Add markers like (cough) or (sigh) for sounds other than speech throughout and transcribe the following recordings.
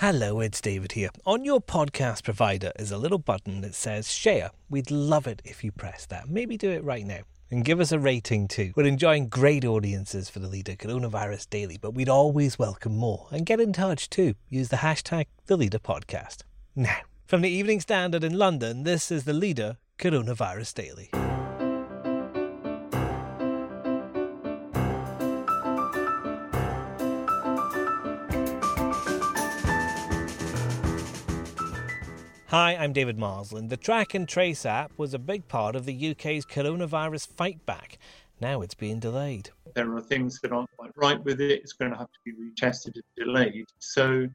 Hello, it's David here. On your podcast provider is a little button that says share. We'd love it if you press that. Maybe do it right now. And give us a rating too. We're enjoying great audiences for the Leader Coronavirus Daily, but we'd always welcome more. And get in touch too. Use the hashtag The Leader Podcast. Now, from the Evening Standard in London, this is the Leader Coronavirus Daily. Hi, I'm David Marsland. The Track and Trace app was a big part of the UK's coronavirus fight back. Now it's being delayed. There are things that aren't quite right with it. It's going to have to be retested and delayed. So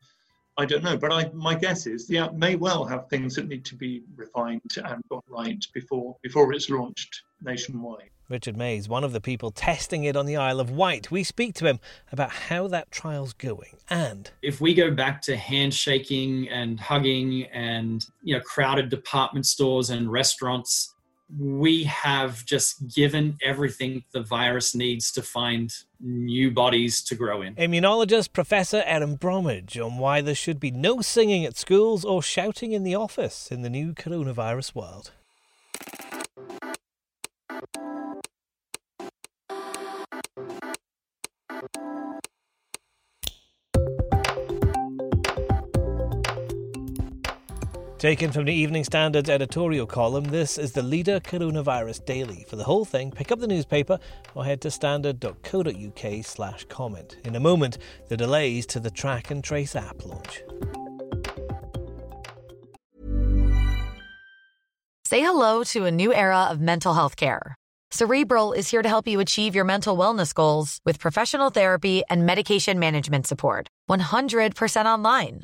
I don't know, but I, my guess is the app may well have things that need to be refined and got right before before it's launched nationwide. Richard May's, one of the people testing it on the Isle of Wight. We speak to him about how that trial's going. And if we go back to handshaking and hugging and you know crowded department stores and restaurants, we have just given everything the virus needs to find new bodies to grow in. Immunologist Professor Erin Bromage on why there should be no singing at schools or shouting in the office in the new coronavirus world. Taken from the Evening Standard's editorial column, this is the Leader Coronavirus Daily. For the whole thing, pick up the newspaper or head to standard.co.uk slash comment. In a moment, the delays to the Track and Trace app launch. Say hello to a new era of mental health care. Cerebral is here to help you achieve your mental wellness goals with professional therapy and medication management support. 100% online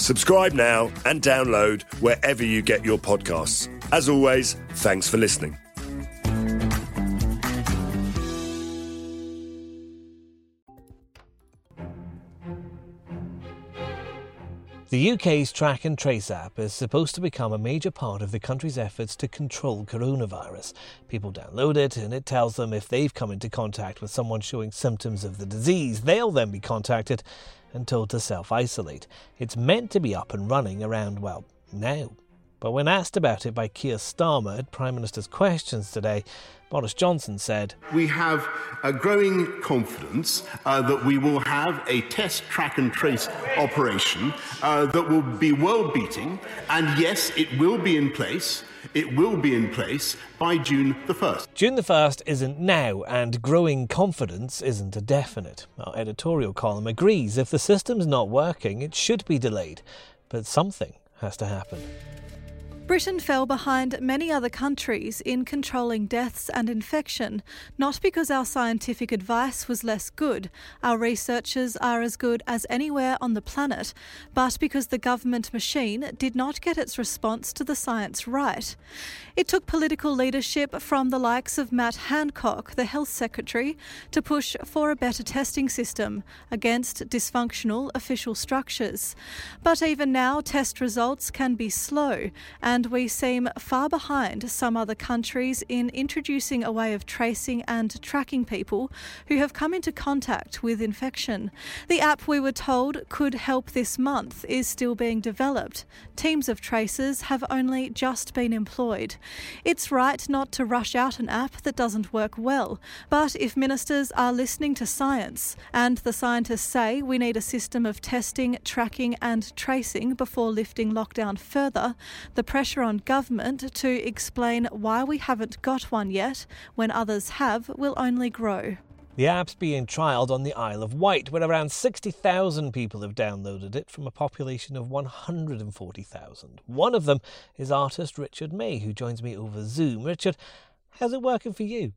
Subscribe now and download wherever you get your podcasts. As always, thanks for listening. The UK's Track and Trace app is supposed to become a major part of the country's efforts to control coronavirus. People download it and it tells them if they've come into contact with someone showing symptoms of the disease. They'll then be contacted and told to self isolate. It's meant to be up and running around, well, now. But when asked about it by Keir Starmer at Prime Minister's Questions today, Boris Johnson said, We have a growing confidence uh, that we will have a test, track, and trace operation uh, that will be world beating. And yes, it will be in place. It will be in place by June the 1st. June the 1st isn't now, and growing confidence isn't a definite. Our editorial column agrees if the system's not working, it should be delayed. But something has to happen. Britain fell behind many other countries in controlling deaths and infection, not because our scientific advice was less good, our researchers are as good as anywhere on the planet, but because the government machine did not get its response to the science right. It took political leadership from the likes of Matt Hancock, the Health Secretary, to push for a better testing system against dysfunctional official structures. But even now, test results can be slow and and we seem far behind some other countries in introducing a way of tracing and tracking people who have come into contact with infection. The app we were told could help this month is still being developed. Teams of tracers have only just been employed. It's right not to rush out an app that doesn't work well, but if ministers are listening to science and the scientists say we need a system of testing, tracking, and tracing before lifting lockdown further, the pressure on government to explain why we haven't got one yet when others have will only grow. The app's being trialled on the Isle of Wight, where around 60,000 people have downloaded it from a population of 140,000. One of them is artist Richard May, who joins me over Zoom. Richard, how's it working for you?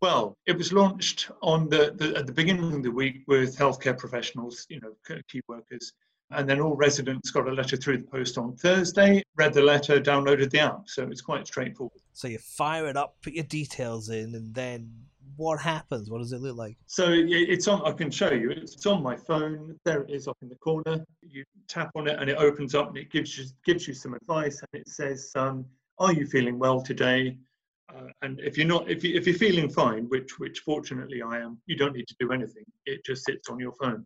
Well, it was launched on the, the, at the beginning of the week with healthcare professionals, you know, key workers, and then all residents got a letter through the post on Thursday, read the letter, downloaded the app. So it's quite straightforward. So you fire it up, put your details in, and then what happens? What does it look like? So it's on. I can show you. It's on my phone. There it is, up in the corner. You tap on it, and it opens up, and it gives you gives you some advice, and it says, um, "Are you feeling well today?" Uh, and if you're not, if, you, if you're feeling fine, which which fortunately I am, you don't need to do anything. It just sits on your phone,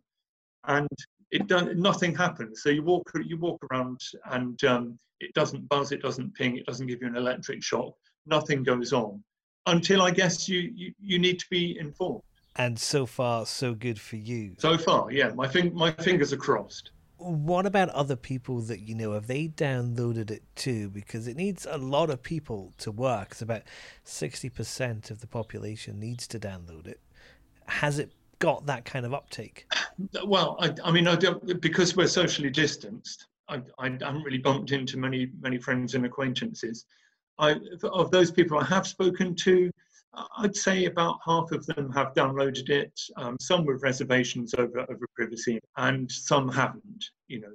and it does nothing happens. So you walk you walk around, and um, it doesn't buzz, it doesn't ping, it doesn't give you an electric shock. Nothing goes on until I guess you you, you need to be informed. And so far, so good for you. So far, yeah. My fing- my fingers are crossed what about other people that you know? Have they downloaded it too? Because it needs a lot of people to work. It's about 60% of the population needs to download it. Has it got that kind of uptake? Well, I, I mean, I don't, because we're socially distanced, I, I haven't really bumped into many, many friends and acquaintances. I, of those people I have spoken to, I'd say about half of them have downloaded it, um, some with reservations over, over privacy, and some haven't, you know,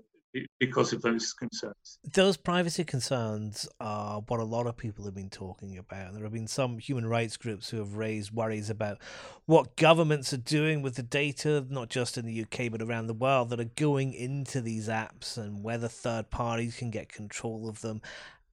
because of those concerns. Those privacy concerns are what a lot of people have been talking about. There have been some human rights groups who have raised worries about what governments are doing with the data, not just in the UK, but around the world, that are going into these apps and whether third parties can get control of them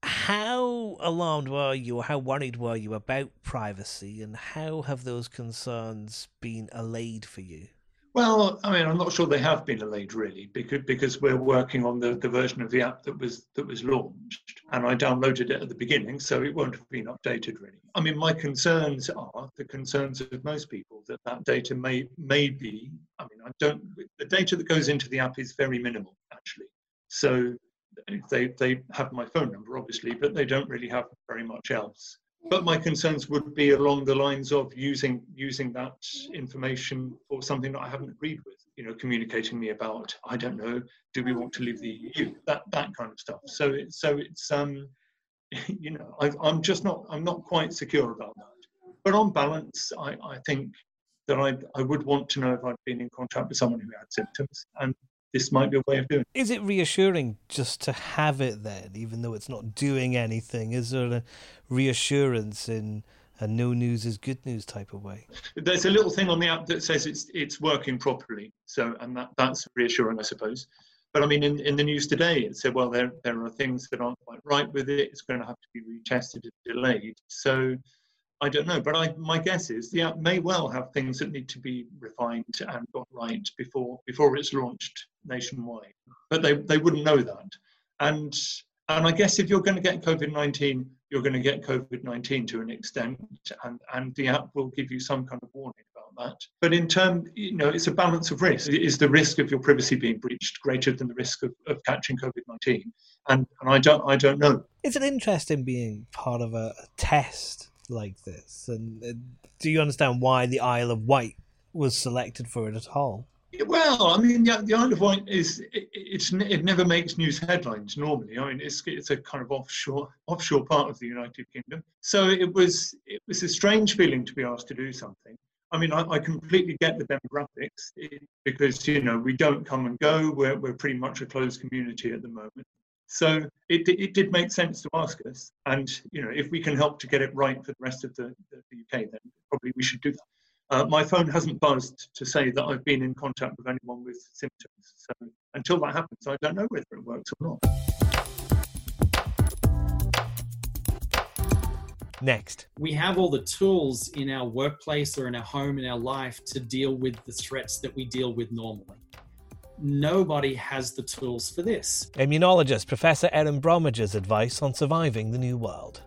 how alarmed were you, or how worried were you about privacy, and how have those concerns been allayed for you? Well, I mean, I'm not sure they have been allayed really, because because we're working on the, the version of the app that was that was launched, and I downloaded it at the beginning, so it won't have been updated really. I mean, my concerns are the concerns of most people that that data may may be. I mean, I don't. The data that goes into the app is very minimal actually. So they, they have my phone number, obviously, but they don't really have very much else. But my concerns would be along the lines of using using that information for something that I haven't agreed with. You know, communicating me about I don't know, do we want to leave the EU? That that kind of stuff. So it, so it's um, (laughs) you know, I, I'm just not I'm not quite secure about that. But on balance, I, I think that I I would want to know if I'd been in contact with someone who had symptoms, and this might be a way of doing it. Is it reassuring just to have it then, even though it's not doing anything? Is there a reassurance in a no news is good news type of way? There's a little thing on the app that says it's it's working properly. So and that, that's reassuring I suppose. But I mean in, in the news today it said well there there are things that aren't quite right with it, it's going to have to be retested and delayed. So I don't know, but I, my guess is the app may well have things that need to be refined and got right before before it's launched nationwide. But they, they wouldn't know that. And and I guess if you're going to get COVID nineteen, you're going to get COVID nineteen to an extent, and and the app will give you some kind of warning about that. But in term, you know, it's a balance of risk. Is the risk of your privacy being breached greater than the risk of, of catching COVID nineteen? And and I don't I don't know. Is it interesting being part of a test like this? And uh, do you understand why the Isle of Wight was selected for it at all? Well, I mean, the, the Isle of Wight is it, it's it never makes news headlines normally. I mean, it's it's a kind of offshore offshore part of the United Kingdom. So it was it was a strange feeling to be asked to do something. I mean, I, I completely get the demographics because you know we don't come and go. We're we're pretty much a closed community at the moment. So it, it did make sense to ask us. And, you know, if we can help to get it right for the rest of the, the, the UK, then probably we should do that. Uh, my phone hasn't buzzed to say that I've been in contact with anyone with symptoms. So until that happens, I don't know whether it works or not. Next. We have all the tools in our workplace or in our home, in our life to deal with the threats that we deal with normally. Nobody has the tools for this. Immunologist Professor Erin Bromage's advice on surviving the new world.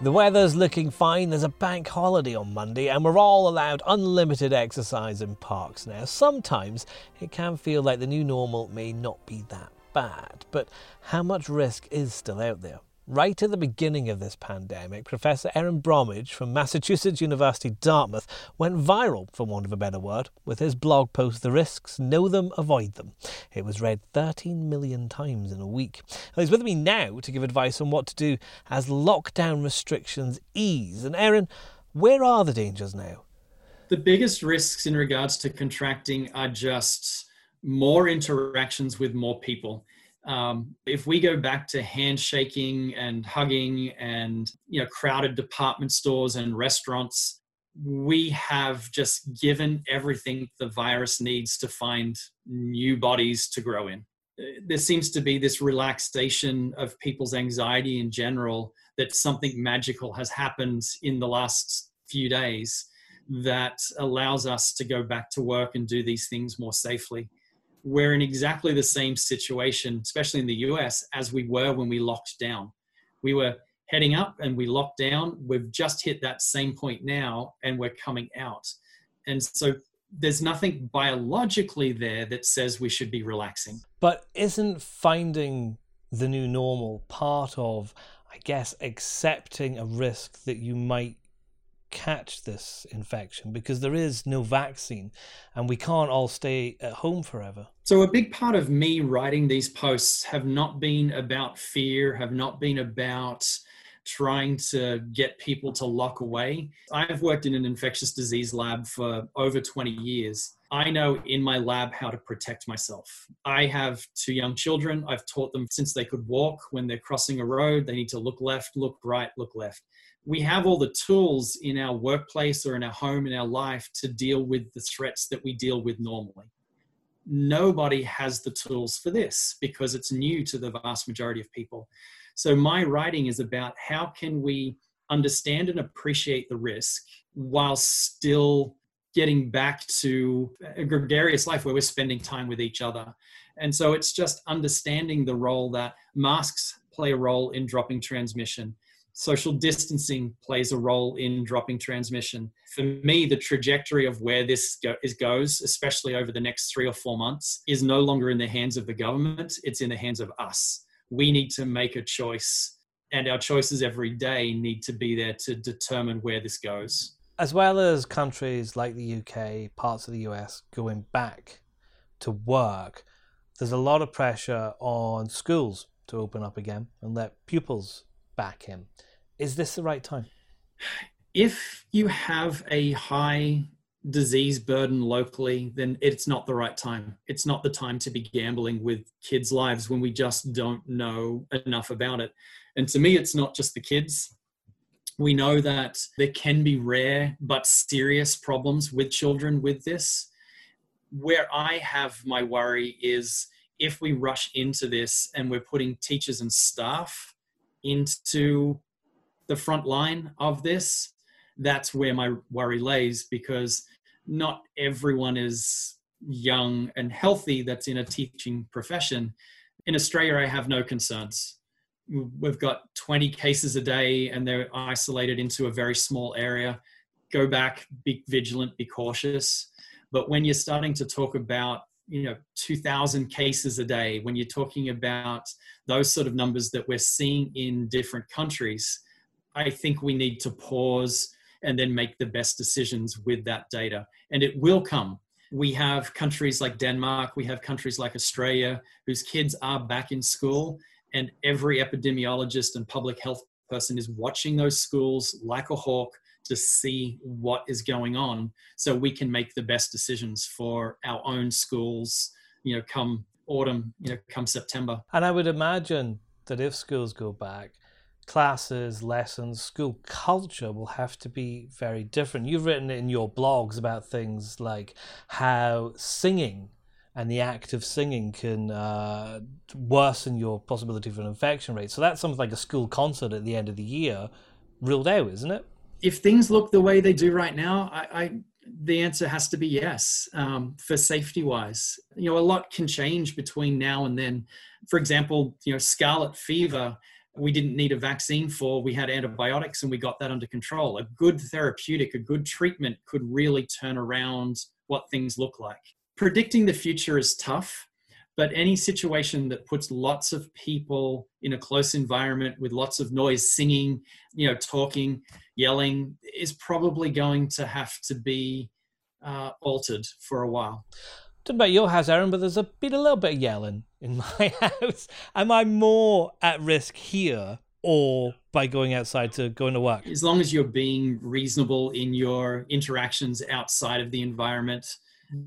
The weather's looking fine. There's a bank holiday on Monday, and we're all allowed unlimited exercise in parks now. Sometimes it can feel like the new normal may not be that bad, but how much risk is still out there? Right at the beginning of this pandemic, Professor Erin Bromage from Massachusetts University Dartmouth went viral, for want of a better word, with his blog post, The Risks, Know Them, Avoid Them. It was read 13 million times in a week. He's with me now to give advice on what to do as lockdown restrictions ease. And Erin, where are the dangers now? The biggest risks in regards to contracting are just more interactions with more people um, if we go back to handshaking and hugging and you know crowded department stores and restaurants we have just given everything the virus needs to find new bodies to grow in. There seems to be this relaxation of people's anxiety in general that something magical has happened in the last few days that allows us to go back to work and do these things more safely we're in exactly the same situation, especially in the US, as we were when we locked down. We were heading up and we locked down. We've just hit that same point now and we're coming out. And so there's nothing biologically there that says we should be relaxing. But isn't finding the new normal part of, I guess, accepting a risk that you might catch this infection because there is no vaccine and we can't all stay at home forever. So, a big part of me writing these posts have not been about fear, have not been about trying to get people to lock away. I've worked in an infectious disease lab for over 20 years. I know in my lab how to protect myself. I have two young children. I've taught them since they could walk when they're crossing a road, they need to look left, look right, look left we have all the tools in our workplace or in our home in our life to deal with the threats that we deal with normally nobody has the tools for this because it's new to the vast majority of people so my writing is about how can we understand and appreciate the risk while still getting back to a gregarious life where we're spending time with each other and so it's just understanding the role that masks play a role in dropping transmission social distancing plays a role in dropping transmission. For me, the trajectory of where this go- is goes, especially over the next three or four months, is no longer in the hands of the government, it's in the hands of us. We need to make a choice, and our choices every day need to be there to determine where this goes. As well as countries like the UK, parts of the US going back to work, there's a lot of pressure on schools to open up again and let pupils back in. Is this the right time? If you have a high disease burden locally, then it's not the right time. It's not the time to be gambling with kids' lives when we just don't know enough about it. And to me, it's not just the kids. We know that there can be rare but serious problems with children with this. Where I have my worry is if we rush into this and we're putting teachers and staff into the front line of this, that's where my worry lays because not everyone is young and healthy that's in a teaching profession. In Australia, I have no concerns. We've got 20 cases a day and they're isolated into a very small area. Go back, be vigilant, be cautious. But when you're starting to talk about you know 2000 cases a day when you're talking about those sort of numbers that we're seeing in different countries I think we need to pause and then make the best decisions with that data. And it will come. We have countries like Denmark, we have countries like Australia whose kids are back in school, and every epidemiologist and public health person is watching those schools like a hawk to see what is going on so we can make the best decisions for our own schools, you know, come autumn, you know, come September. And I would imagine that if schools go back, classes, lessons, school culture will have to be very different. You've written in your blogs about things like how singing and the act of singing can uh, worsen your possibility for an infection rate. So that's something like a school concert at the end of the year ruled out, isn't it? If things look the way they do right now, I, I the answer has to be yes um, for safety wise. You know, a lot can change between now and then. For example, you know, scarlet fever we didn't need a vaccine for. We had antibiotics and we got that under control. A good therapeutic, a good treatment could really turn around what things look like. Predicting the future is tough, but any situation that puts lots of people in a close environment with lots of noise, singing, you know, talking, yelling, is probably going to have to be uh, altered for a while. Don't know about your house, Erin, but there's a been a little bit of yelling in my (laughs) house. Am I more at risk here or by going outside to going to work? As long as you're being reasonable in your interactions outside of the environment,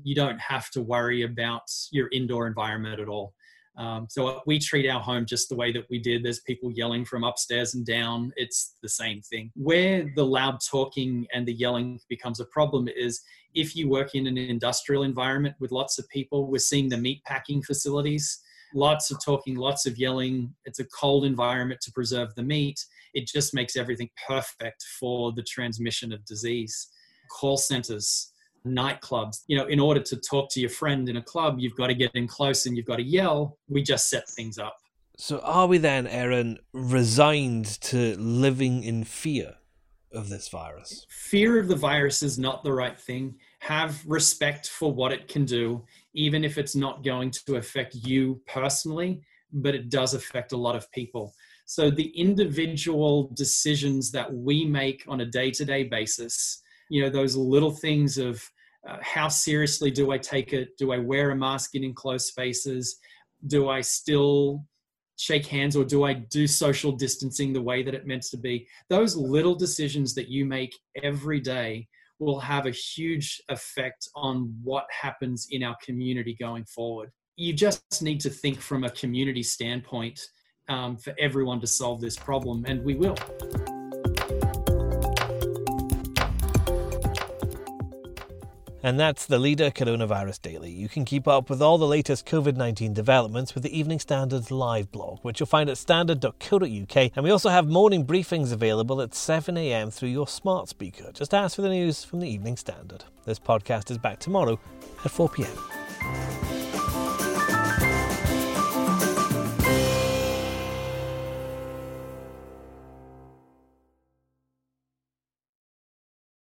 you don't have to worry about your indoor environment at all. Um, so we treat our home just the way that we did. There's people yelling from upstairs and down. It's the same thing. Where the loud talking and the yelling becomes a problem is if you work in an industrial environment with lots of people. We're seeing the meat packing facilities. Lots of talking, lots of yelling. It's a cold environment to preserve the meat. It just makes everything perfect for the transmission of disease. Call centers, nightclubs. You know, in order to talk to your friend in a club, you've got to get in close and you've got to yell. We just set things up. So, are we then, Erin, resigned to living in fear of this virus? Fear of the virus is not the right thing. Have respect for what it can do, even if it's not going to affect you personally, but it does affect a lot of people. So, the individual decisions that we make on a day to day basis you know those little things of uh, how seriously do I take it? Do I wear a mask in enclosed spaces? Do I still shake hands or do I do social distancing the way that it meant to be? Those little decisions that you make every day will have a huge effect on what happens in our community going forward. You just need to think from a community standpoint um, for everyone to solve this problem, and we will. And that's the Leader Coronavirus Daily. You can keep up with all the latest COVID 19 developments with the Evening Standard's live blog, which you'll find at standard.co.uk. And we also have morning briefings available at 7am through your smart speaker. Just ask for the news from the Evening Standard. This podcast is back tomorrow at 4pm.